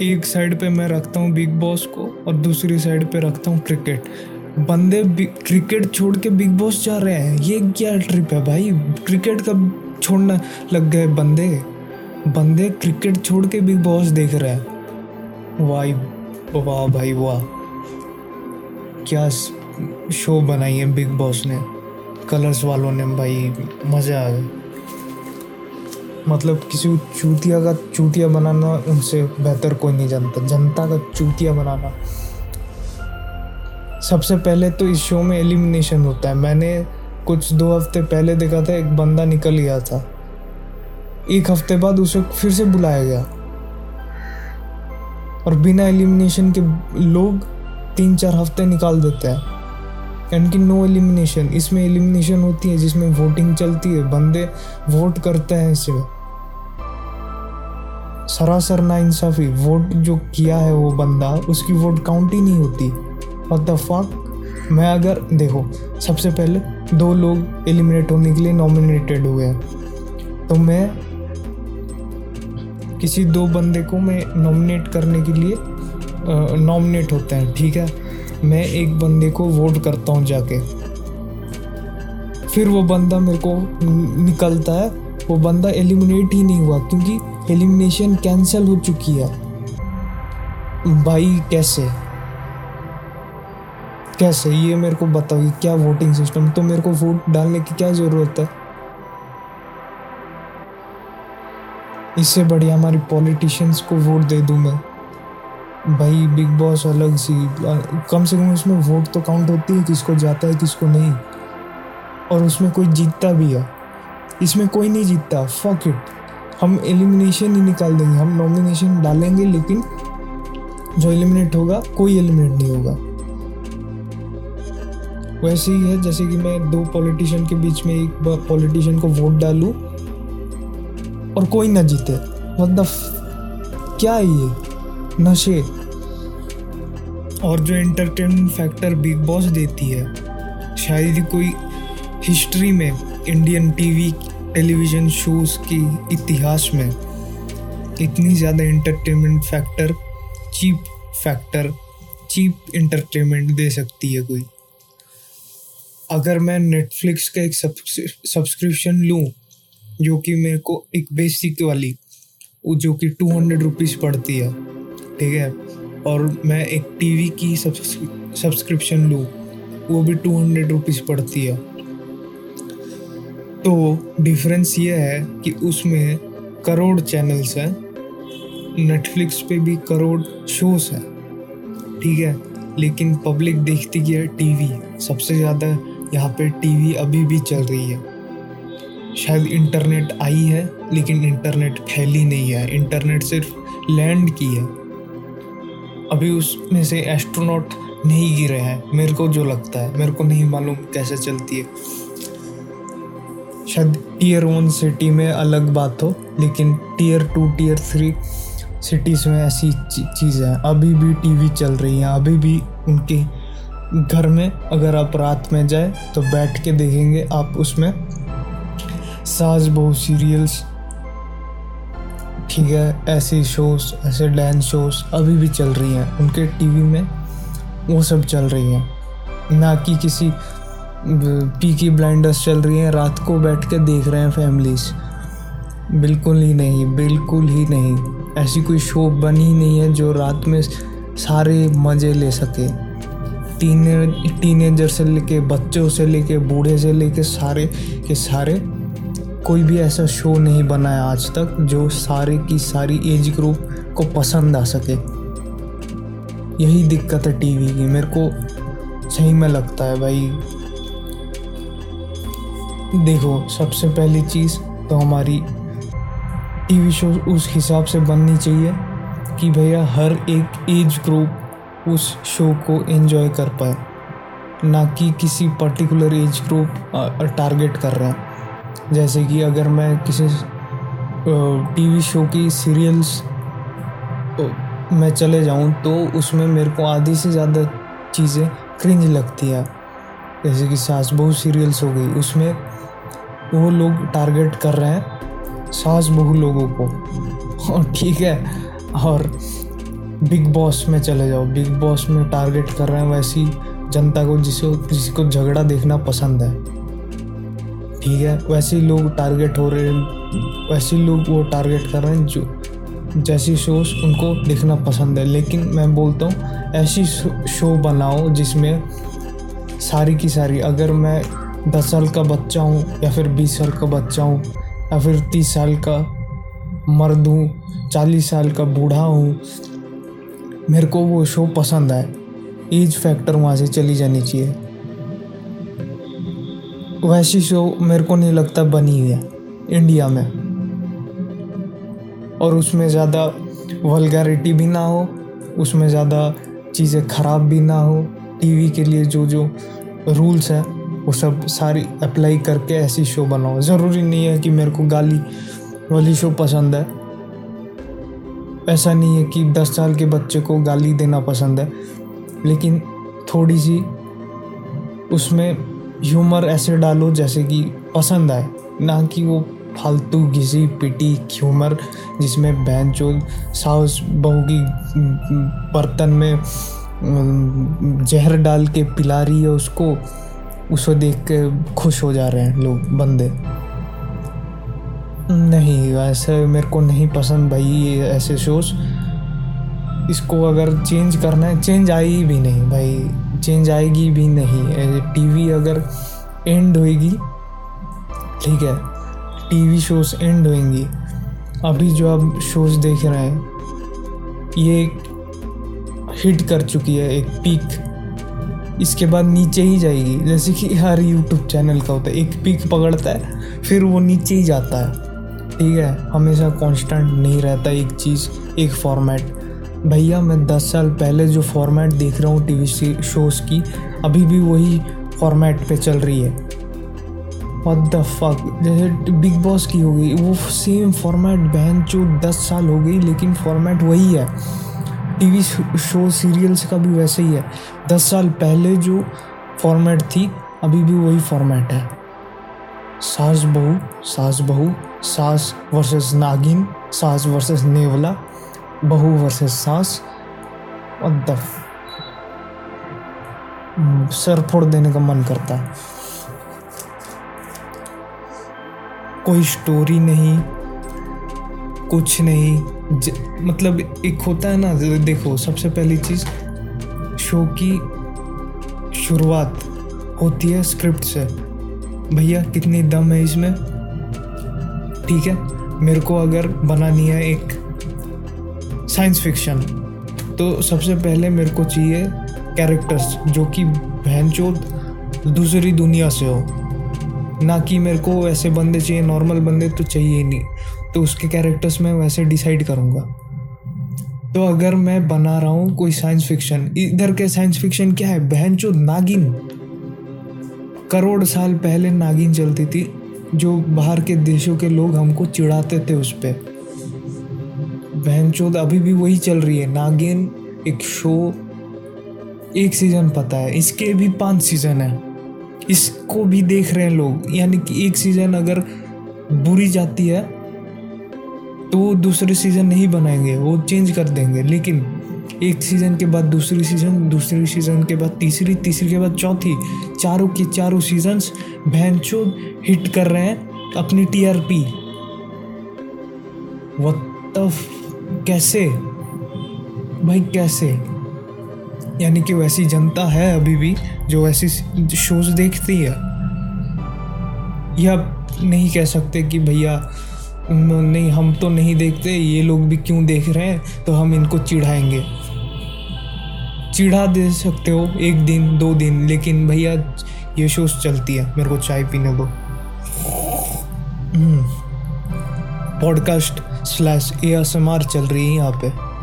एक साइड पे मैं रखता हूँ बिग बॉस को और दूसरी साइड पे रखता हूँ क्रिकेट बंदे क्रिकेट छोड़ के बिग बॉस जा रहे हैं। ये क्या ट्रिप है भाई? क्रिकेट कब छोड़ना लग गए बंदे? बंदे क्रिकेट छोड़ के बिग बॉस देख रहे हैं। वाह वाह भाई, वाह। क्या शो बनाई है बिग बॉस ने। कलर्स वालों ने भाई, मज़ा आ गया। मतलब किसी को चूतिया का चूतिया बनाना उनसे बेहतर कोई नहीं जानता। जनता का चूतिया बनाना। सबसे पहले तो इस शो में एलिमिनेशन होता है। मैंने कुछ दो हफ़्ते पहले देखा था, एक बंदा निकल गया था। एक हफ़्ते बाद उसे फिर से बुलाया गया। और बिना एलिमिनेशन के लोग तीन चार हफ़्ते निकाल देते हैं। यानी कि नो एलिमिनेशन इसमें एलिमिनेशन होती है जिसमें वोटिंग चलती है। बंदे वोट करते हैं इसमें सरासर ना इंसाफी वोट जो किया है वो बंदा, उसकी वोट काउंट ही नहीं होती। और द फक मैं अगर, देखो, सबसे पहले दो लोग एलिमिनेट होने के लिए नॉमिनेटेड हुए हैं। तो मैं किसी दो बंदे को मैं नॉमिनेट करने के लिए नॉमिनेट होते हैं, ठीक है? मैं एक बंदे को वोट करता हूँ जाके। फिर वो बंदा मेरे को निकलता है, वो बंदा एलिमिनेट ही नहीं हुआ, क्योंकि एलिमिनेशन कैंसिल हो चुकी है। भाई, कैसे? कैसे? ये मेरे को बताओ क्या वोटिंग सिस्टम तो मेरे को वोट डालने की क्या ज़रूरत है? इससे बढ़िया हमारी पॉलिटिशियंस को वोट दे दूँ मैं। भाई बिग बॉस अलग सी, कम से कम उसमें वोट तो काउंट होती है, किसको जाता है, किसको नहीं। और उसमें कोई जीतता भी है। इसमें कोई नहीं जीतता फक इट हम एलिमिनेशन ही निकाल देंगे। हम नॉमिनेशन डालेंगे, लेकिन जो एलिमिनेट होगा, कोई एलिमिनेट नहीं होगा। वैसे ही है, जैसे कि मैं दो पॉलिटिशियन के बीच में एक पॉलिटिशियन को वोट डालूं, और कोई ना जीते। मतलब क्या है ये? नशे। और जो एंटरटेनमेंट फैक्टर बिग बॉस देती है, शायद कोई हिस्ट्री में इंडियन टीवी टेलीविज़न शोज़ की इतिहास में इतनी ज़्यादा entertainment factor cheap factor cheap entertainment दे सकती है कोई। अगर मैं नेटफ्लिक्स का एक सब्सक्रिप्शन लूँ, जो कि मेरे को एक बेसिक वाली जो कि टू हंड्रेड रुपीज़ पड़ती है, ठीक है, और मैं एक टीवी की सब्सक्रिप्शन लूँ, वो भी टू हंड्रेड रुपीज़ पड़ती है। तो डिफरेंस ये है कि उसमें करोड़ चैनल्स हैं नेटफ्लिक्स पे भी करोड़ शोज़ हैं, ठीक है? लेकिन पब्लिक देखती है टीवी सबसे ज़्यादा यहाँ पे टीवी अभी भी चल रही है। शायद इंटरनेट आई है, लेकिन इंटरनेट फैली नहीं है इंटरनेट सिर्फ़ लैंड की है। अभी उसमें से एस्ट्रोनॉट नहीं गिरे हैं, मेरे को जो लगता है, मेरे को नहीं मालूम कैसे चलती है। शायद टीयर वन सिटी में अलग बात हो, लेकिन tier two tier three cities में ऐसी चीज़ें हैं। अभी भी टीवी चल रही हैं, अभी भी उनके घर में अगर आप रात में जाए तो बैठ के देखेंगे आप उसमें। सास, बहू सीरियल्स ठीक है, ऐसे शोज़ ऐसे डांस शोज़ अभी भी चल रही हैं। उनके टीवी में वो सब चल रही हैं। ना कि किसी पी की ब्लाइंडर्स चल रही हैं, रात को बैठ के देख रहे हैं फैमिलीज़ बिल्कुल ही नहीं, बिल्कुल ही नहीं। ऐसी कोई शो बनी ही नहीं है जो रात में सारे मज़े ले सके। टीने टीनेजर से लेके, बच्चों से लेके, बूढ़े से लेके सारे के सारे, कोई भी ऐसा शो नहीं बनाया आज तक जो सारे की सारी एज ग्रुप को पसंद आ सके। यही दिक्कत है टीवी की, मेरे को सही में लगता है भाई। देखो, सबसे पहली चीज़ तो हमारी टीवी शो उस हिसाब से बननी चाहिए कि भैया हर एक एज ग्रुप उस शो को एंजॉय कर पाए। ना कि किसी पर्टिकुलर एज ग्रुप टारगेट कर रहे हैं। जैसे कि अगर मैं किसी टीवी शो की सीरियल्स में चले जाऊँ तो उसमें मेरे को आधी से ज़्यादा चीज़ें क्रिंज लगती है। जैसे कि सास बहू सीरियल्स हो गई, उसमें वो लोग टारगेट कर रहे हैं सास बहू लोगों को। ठीक है, और बिग बॉस में चले जाओ। बिग बॉस में टारगेट कर रहे हैं वैसी जनता को जिसे किसी को झगड़ा देखना पसंद है। ठीक है, वैसे लोग टारगेट हो रहे हैं, वैसे लोग वो टारगेट कर रहे हैं जो, जैसी शोज़ उनको देखना पसंद है। लेकिन मैं बोलता हूँ, ऐसी शो बनाओ जिसमें सारी की सारी, अगर मैं दस साल का बच्चा हूँ या फिर बीस साल का बच्चा हूँ या फिर तीस साल का मर्द हूँ, चालीस साल का बूढ़ा हूँ, मेरे को वो शो पसंद आए। एज फैक्टर वहाँ से चली जानी चाहिए। वैसी शो मेरे को नहीं लगता बनी हुई है इंडिया में। और उसमें ज़्यादा वलगैरिटी भी ना हो, उसमें ज़्यादा चीज़ें ख़राब भी ना हो टीवी के लिए जो जो रूल्स हैं वो सब सारी अप्लाई करके ऐसी शो बनाओ ज़रूरी नहीं है कि मेरे को गाली वाली शो पसंद है। ऐसा नहीं है कि दस साल के बच्चे को गाली देना पसंद है। लेकिन थोड़ी सी उसमें ह्यूमर ऐसे डालो जैसे कि पसंद आए। ना कि वो फालतू घिसी, पिटी ह्यूमर जिसमें बहन चोल साउस बहू की बर्तन में जहर डाल के पिला रही है उसको। उसको देख के खुश हो जा रहे हैं लोग, बंदे। नहीं, वैसे मेरे को नहीं पसंद भाई ये ऐसे शोज़ इसको अगर चेंज करना है चेंज आएगी भी नहीं भाई। चेंज आएगी भी नहीं। टीवी अगर एंड होएगी, ठीक है। टीवी शोज़ एंड होएँगी। अभी जो आप शोज़ देख रहे हैं, ये हिट कर चुकी है, एक पीक इसके बाद नीचे ही जाएगी। जैसे कि हर यूट्यूब चैनल का होता है, एक पीक पकड़ता है, फिर वो नीचे ही जाता है। ठीक है? हमेशा कांस्टेंट नहीं रहता एक चीज़, एक फॉर्मेट भैया, मैं दस साल पहले जो फॉर्मेट देख रहा हूँ टीवी शोज़ की, अभी भी वही फॉर्मेट पे चल रही है। व्हाट द फक जैसे बिग बॉस की हो गई, वो सेम फॉर्मेट बहन, जो दस साल हो गई, लेकिन फॉर्मेट वही है। टीवी शो सीरियल्स का भी वैसे ही है। दस साल पहले जो फॉर्मेट थी, अभी भी वही फॉर्मेट है। सास बहू सास बहू, सास वर्सेस नागिन, सास वर्सेस नेवला, बहू वर्सेस सास। और द सर फोड़ देने का मन करता। है कोई स्टोरी नहीं कुछ नहीं। ज, मतलब एक होता है ना देखो सबसे पहली चीज़ शो की शुरुआत होती है स्क्रिप्ट से। भैया कितनी दम है इसमें? ठीक है मेरे को अगर बनानी है एक साइंस फिक्शन तो सबसे पहले मेरे को चाहिए कैरेक्टर्स जो कि बहन दूसरी दुनिया से हो। ना कि मेरे को ऐसे बंदे चाहिए नॉर्मल बंदे तो चाहिए ही नहीं। तो उसके कैरेक्टर्स मैं वैसे डिसाइड करूँगा। तो अगर मैं बना रहा हूँ कोई साइंस फिक्शन इधर के साइंस फिक्शन क्या है? बहन चो नागिन, करोड़ साल पहले नागिन चलती थी, जो बाहर के देशों के लोग हमको चिढ़ाते थे उस पर बहन चौध अभी भी वही चल रही है। नागिन, एक शो एक सीज़न पता है। इसके भी पाँच सीज़न है। इसको भी देख रहे हैं लोग। यानी कि एक सीज़न अगर बुरी जाती है तो वो दूसरे सीज़न नहीं बनाएँगे, वो चेंज कर देंगे। लेकिन एक सीज़न के बाद दूसरी सीज़न दूसरी सीज़न के बाद तीसरी तीसरी के बाद चौथी, चारों के चारों सीजन्स भैंचो हिट कर रहे हैं अपनी टीआरपी वो कैसे? भाई कैसे? यानी कि वैसी जनता है अभी भी, जो ऐसी शोज़ देखती है। या नहीं कह सकते कि भैया नहीं, हम तो नहीं देखते, ये लोग भी क्यों देख रहे हैं? तो हम इनको चिढ़ाएँगे। चिढ़ा दे सकते हो, एक दिन, दो दिन, लेकिन भैया, ये शोज़ चलती है, मेरे को चाय पीने दो। Podcast slash A S M R चल रही है यहाँ पे।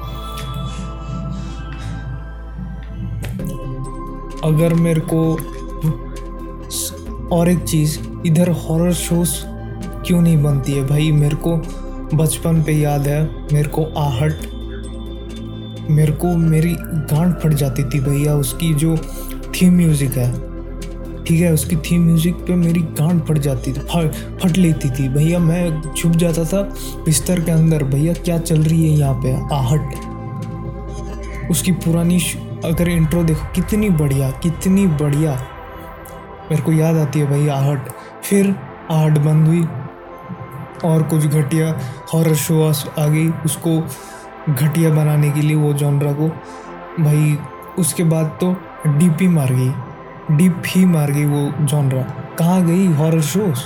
अगर मेरे को और एक चीज़, इधर हॉरर शोज़ क्यों नहीं बनती है? भाई, मेरे को बचपन पे याद है, मेरे को आहट, मेरे को मेरी गांड फट जाती थी भैया, उसकी जो थीम म्यूज़िक है, ठीक है? उसकी थीम म्यूज़िक पे मेरी गांड फट जाती थी, फट फट लेती थी। भैया, मैं छुप जाता था बिस्तर के अंदर। भैया, क्या चल रही है यहाँ पे? आहट। उसकी पुरानी अगर इंट्रो देखो, कितनी बढ़िया कितनी बढ़िया। मेरे को याद आती है भाई, आहट। फिर आहट बंद हुई। और कुछ घटिया हॉरर शो आ गई। उसको घटिया बनाने के लिए वो जॉनरा को। भाई, उसके बाद तो डीप ही मार गई। डीप ही मार गई वो जॉनरा कहाँ गई हॉरर शोज़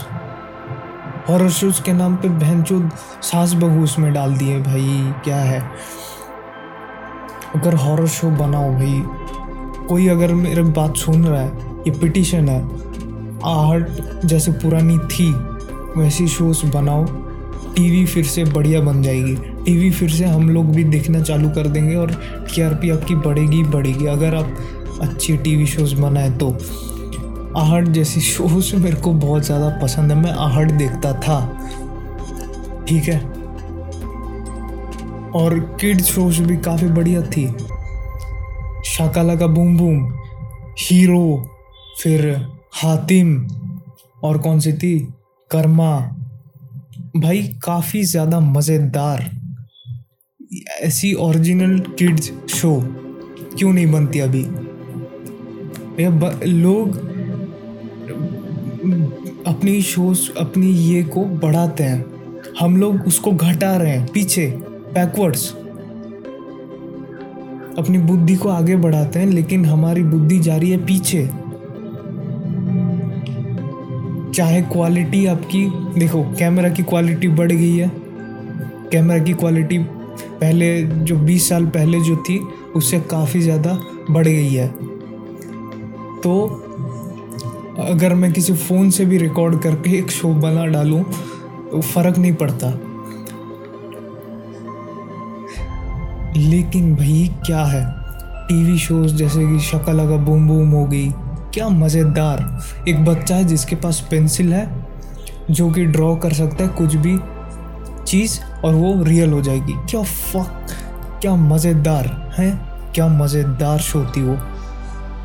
हॉरर शोज़ के नाम पे बहन चो सास बहू उसमें डाल दिए, भाई, क्या है? अगर हॉरर शो बनाओ भाई, कोई अगर मेरे बात सुन रहा है, ये पिटिशन है आहट जैसे पुरानी थी वैसी शोज़ बनाओ। टीवी फिर से बढ़िया बन जाएगी। टीवी फिर से हम लोग भी देखना चालू कर देंगे और टीआरपी आपकी बढ़ेगी बढ़ेगी। अगर आप अच्छी टीवी शोज़ बनाए तो। आहट जैसी शोज़ मेरे को बहुत ज़्यादा पसंद है। मैं आहट देखता था। ठीक है? और किड शोज़ भी काफ़ी बढ़िया थी। शाकाला का बूम बूम हीरो फिर हातिम, और कौन सी थी? कर्मा। भाई, काफ़ी ज़्यादा मज़ेदार। ऐसी ओरिजिनल किड्स शो क्यों नहीं बनती अभी? भैया लोग अपनी शोज़ अपनी ये को बढ़ाते हैं। हम लोग उसको घटा रहे हैं, पीछे बैकवर्ड्स अपनी बुद्धि को आगे बढ़ाते हैं, लेकिन हमारी बुद्धि जा रही है पीछे। चाहे क्वालिटी आपकी, देखो कैमरा की क्वालिटी बढ़ गई है। कैमरा की क्वालिटी पहले, जो 20 साल पहले जो थी, उससे काफ़ी ज़्यादा बढ़ गई है। तो अगर मैं किसी फ़ोन से भी रिकॉर्ड करके एक शो बना डालूँ तो फ़र्क नहीं पड़ता। लेकिन भाई, क्या है? टीवी शोज़ जैसे कि शक्ल अगर बूम बूम हो गई क्या मज़ेदार। एक बच्चा है जिसके पास पेंसिल है, जो कि ड्रॉ कर सकता है कुछ भी चीज़ और वो रियल हो जाएगी। क्या फक क्या मज़ेदार है, क्या मज़ेदार शो थी वो।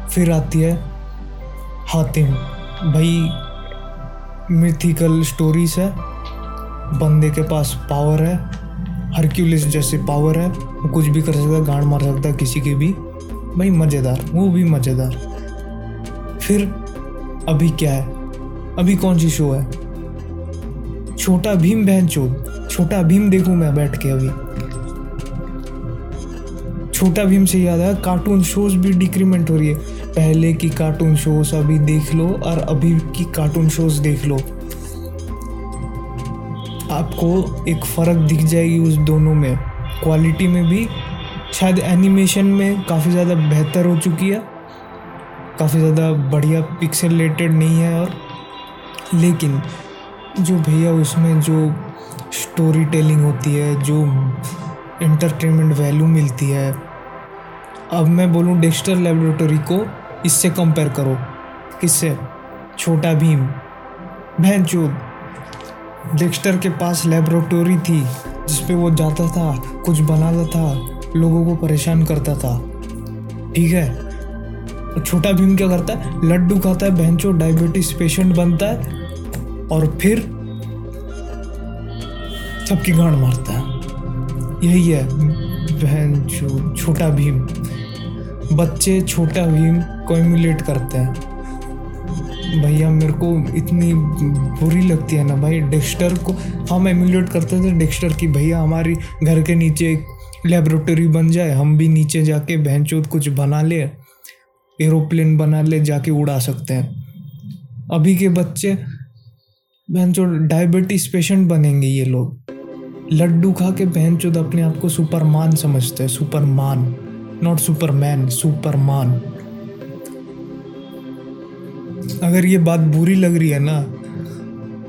फिर आती है हातिम। भाई मिथिकल स्टोरीज है। बंदे के पास पावर है हरक्यूलिस जैसे पावर है। वो कुछ भी कर सकता है, गांड मार सकता है किसी के भी। भाई, मज़ेदार, वो भी मज़ेदार। फिर अभी क्या है? अभी कौन सी शो है? छोटा भीम बहन चोद छोटा भीम देखूँ मैं बैठ के अभी। छोटा भीम से याद है कार्टून शोज़ भी डिक्रीमेंट हो रही है। पहले की कार्टून शोज़ अभी देख लो और अभी की कार्टून शोज़ देख लो। आपको एक फ़र्क दिख जाएगी उस दोनों में। क्वालिटी में भी, शायद एनिमेशन में काफ़ी ज़्यादा बेहतर हो चुकी है। काफ़ी ज़्यादा बढ़िया पिक्सेलेटेड नहीं है और लेकिन जो भैया उसमें जो स्टोरी टेलिंग होती है, जो इंटरटेनमेंट वैल्यू मिलती है, अब मैं बोलूँ डेक्स्टर लेबोरेटरी को इससे कंपेयर करो। किससे? छोटा भीम। बहन चोद। डेक्स्टर के पास लेबोरेटरी थी, जिसपे वो जाता था, कुछ बनाता था, लोगों को परेशान करता था। ठीक है? छोटा भीम क्या करता है लड्डू खाता है, बहन चो डायबिटीज़ पेशेंट बनता है, और फिर सबकी गांड मारता है। यही है, बहन छोटा भीम। बच्चे छोटा भीम को इमुलेट करते हैं। भैया, मेरे को इतनी बुरी लगती है ना भाई डेक्स्टर को हम एमुलेट करते थे डेक्स्टर की, भैया, हमारी घर के नीचे एक लेबोरेटरी बन जाए, हम भी नीचे जाके बहन चोत कुछ बना ले। एरोप्लेन बना ले, जाके उड़ा सकते हैं। अभी के बच्चे, बहन चो डायबिटीज़ पेशेंट बनेंगे ये लोग। लड्डू खा के बहन चोद अपने आप को सुपरमान समझते हैं, सुपरमान नॉट सुपरमैन सुपरमान अगर ये बात बुरी लग रही है ना,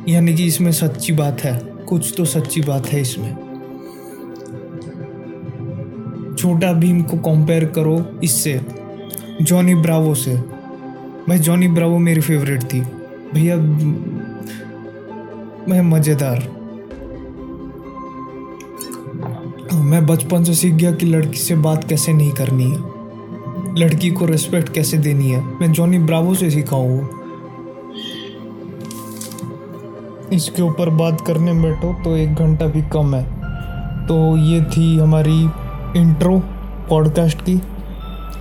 यानी कि इसमें सच्ची बात है, कुछ तो सच्ची बात है इसमें। छोटा भीम को कंपेयर करो इससे। जॉनी ब्रावो से। भाई जॉनी ब्रावो मेरी फेवरेट थी। भैया, मैं मज़ेदार। मैं बचपन से सीख गया कि लड़की से बात कैसे नहीं करनी है। लड़की को रिस्पेक्ट कैसे देनी है। मैं जॉनी ब्रावो से सीखा हूँ। इसके ऊपर बात करने बैठो तो एक घंटा भी कम है। तो ये थी हमारी इंट्रो पॉडकास्ट की।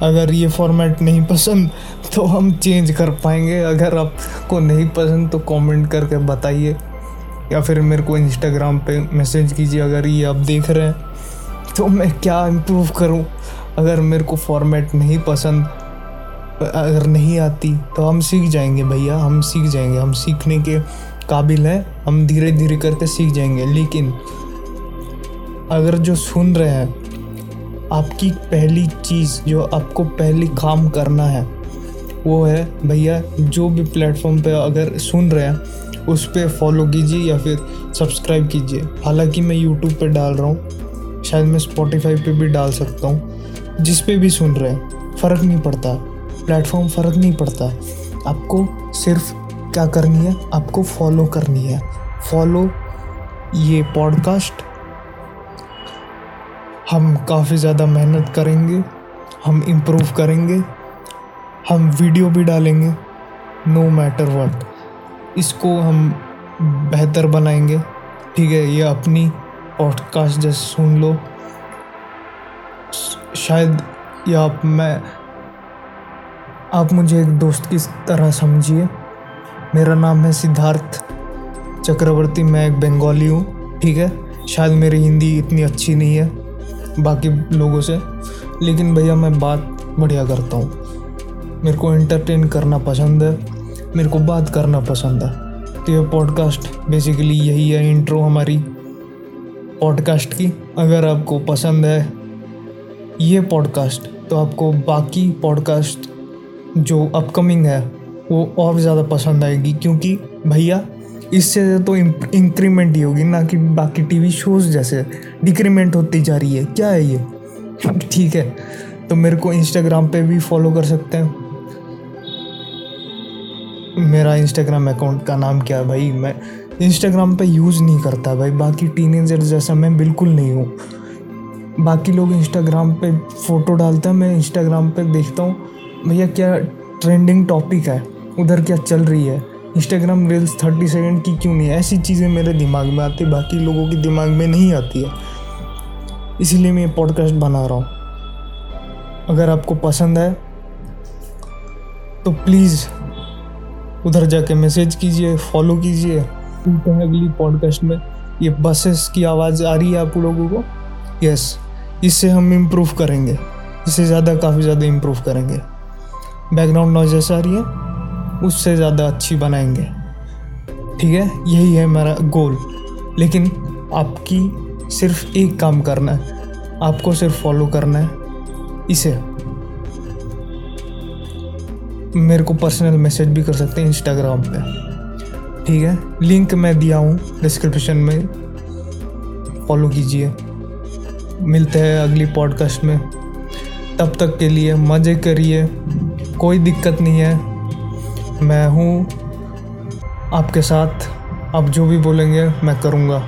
अगर ये फॉर्मेट नहीं पसंद तो हम चेंज कर पाएँगे। अगर आपको नहीं पसंद तो कमेंट करके बताइए। या फिर मेरे को इंस्टाग्राम पे मैसेज कीजिए, अगर ये आप देख रहे हैं तो मैं क्या इम्प्रूव करूँ? अगर मेरे को फॉर्मेट नहीं पसंद, अगर नहीं आती तो हम सीख जाएँगे भैया। हम सीख जाएँगे। हम सीखने के काबिल हैं। हम धीरे धीरे करके सीख जाएँगे। लेकिन अगर जो सुन रहे हैं आपकी पहली चीज़ जो आपको पहली काम करना है, वो है भैया, जो भी प्लेटफॉर्म पे अगर सुन रहे हैं, उस पर फॉलो कीजिए या फिर सब्सक्राइब कीजिए। हालाँकि मैं यूट्यूब पे डाल रहा हूँ, शायद मैं स्पॉटिफाई पे भी डाल सकता हूँ। जिस पे भी सुन रहे हैं, फ़र्क नहीं पड़ता। प्लेटफॉर्म फ़र्क नहीं पड़ता। आपको सिर्फ़ क्या करनी है? आपको फॉलो करनी है। फॉलो ये पॉडकास्ट हम काफ़ी ज़्यादा मेहनत करेंगे, हम इम्प्रूव करेंगे, हम वीडियो भी डालेंगे नो मैटर वट इसको हम बेहतर बनाएँगे। ठीक है, ये अपनी पॉडकास्ट जैसे सुन लो। शायद या आप, मैं, आप मुझे एक दोस्त की तरह समझिए। मेरा नाम है सिद्धार्थ चक्रवर्ती, मैं एक बंगाली हूँ। ठीक है, शायद मेरी हिंदी इतनी अच्छी नहीं है। बाकी लोगों से। लेकिन भैया, मैं बात बढ़िया करता हूँ। मेरे को एंटरटेन करना पसंद है। मेरे को बात करना पसंद है। तो ये पॉडकास्ट बेसिकली यही है इंट्रो हमारी। पॉडकास्ट की, अगर आपको पसंद है ये पॉडकास्ट तो आपको बाकी पॉडकास्ट जो अपकमिंग है, वो और ज़्यादा पसंद आएगी। क्योंकि भैया इससे तो इंक्रीमेंट ही होगी, ना कि बाकी टीवी शोज़ जैसे डिक्रीमेंट होती जा रही है। क्या है ये? ठीक है तो मेरे को इंस्टाग्राम पे भी फॉलो कर सकते हैं। मेरा इंस्टाग्राम अकाउंट का नाम क्या है भाई? मैं इंस्टाग्राम पे यूज़ नहीं करता भाई। बाकी टीनेजर जैसा मैं बिल्कुल नहीं हूँ। बाकी लोग इंस्टाग्राम पे फ़ोटो डालते हैं, मैं इंस्टाग्राम पे देखता हूँ, भैया, क्या ट्रेंडिंग टॉपिक है? उधर क्या चल रही है? इंस्टाग्राम रील्स थर्टी सेकेंड की क्यों नहीं ऐसी चीज़ें मेरे दिमाग में आती, बाकी लोगों के दिमाग में नहीं आती है। इसीलिए मैं ये पॉडकास्ट बना रहा हूँ। अगर आपको पसंद है तो प्लीज़ उधर जाके मैसेज कीजिए फॉलो कीजिए। हैं अगली पॉडकास्ट में। ये बसेस की आवाज़ आ रही है आप लोगों को? यस इससे हम इम्प्रूव करेंगे। इससे ज़्यादा, काफ़ी ज़्यादा इम्प्रूव करेंगे। बैकग्राउंड नॉइजेस आ रही है? उससे ज़्यादा अच्छी बनाएँगे। ठीक है? यही है मेरा गोल लेकिन आपकी सिर्फ़ एक काम करना है। आपको सिर्फ़ फॉलो करना है। इसे मेरे को पर्सनल मैसेज भी कर सकते हैं इंस्टाग्राम पे। ठीक है? लिंक मैं दिया हूँ डिस्क्रिप्शन में। फॉलो कीजिए। मिलते हैं अगली पॉडकास्ट में। तब तक के लिए मज़े करिए। कोई दिक्कत नहीं है। मैं हूँ। आपके साथ आप जो भी बोलेंगे, मैं करूँगा।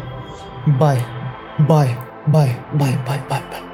Bye bye bye bye bye bye bye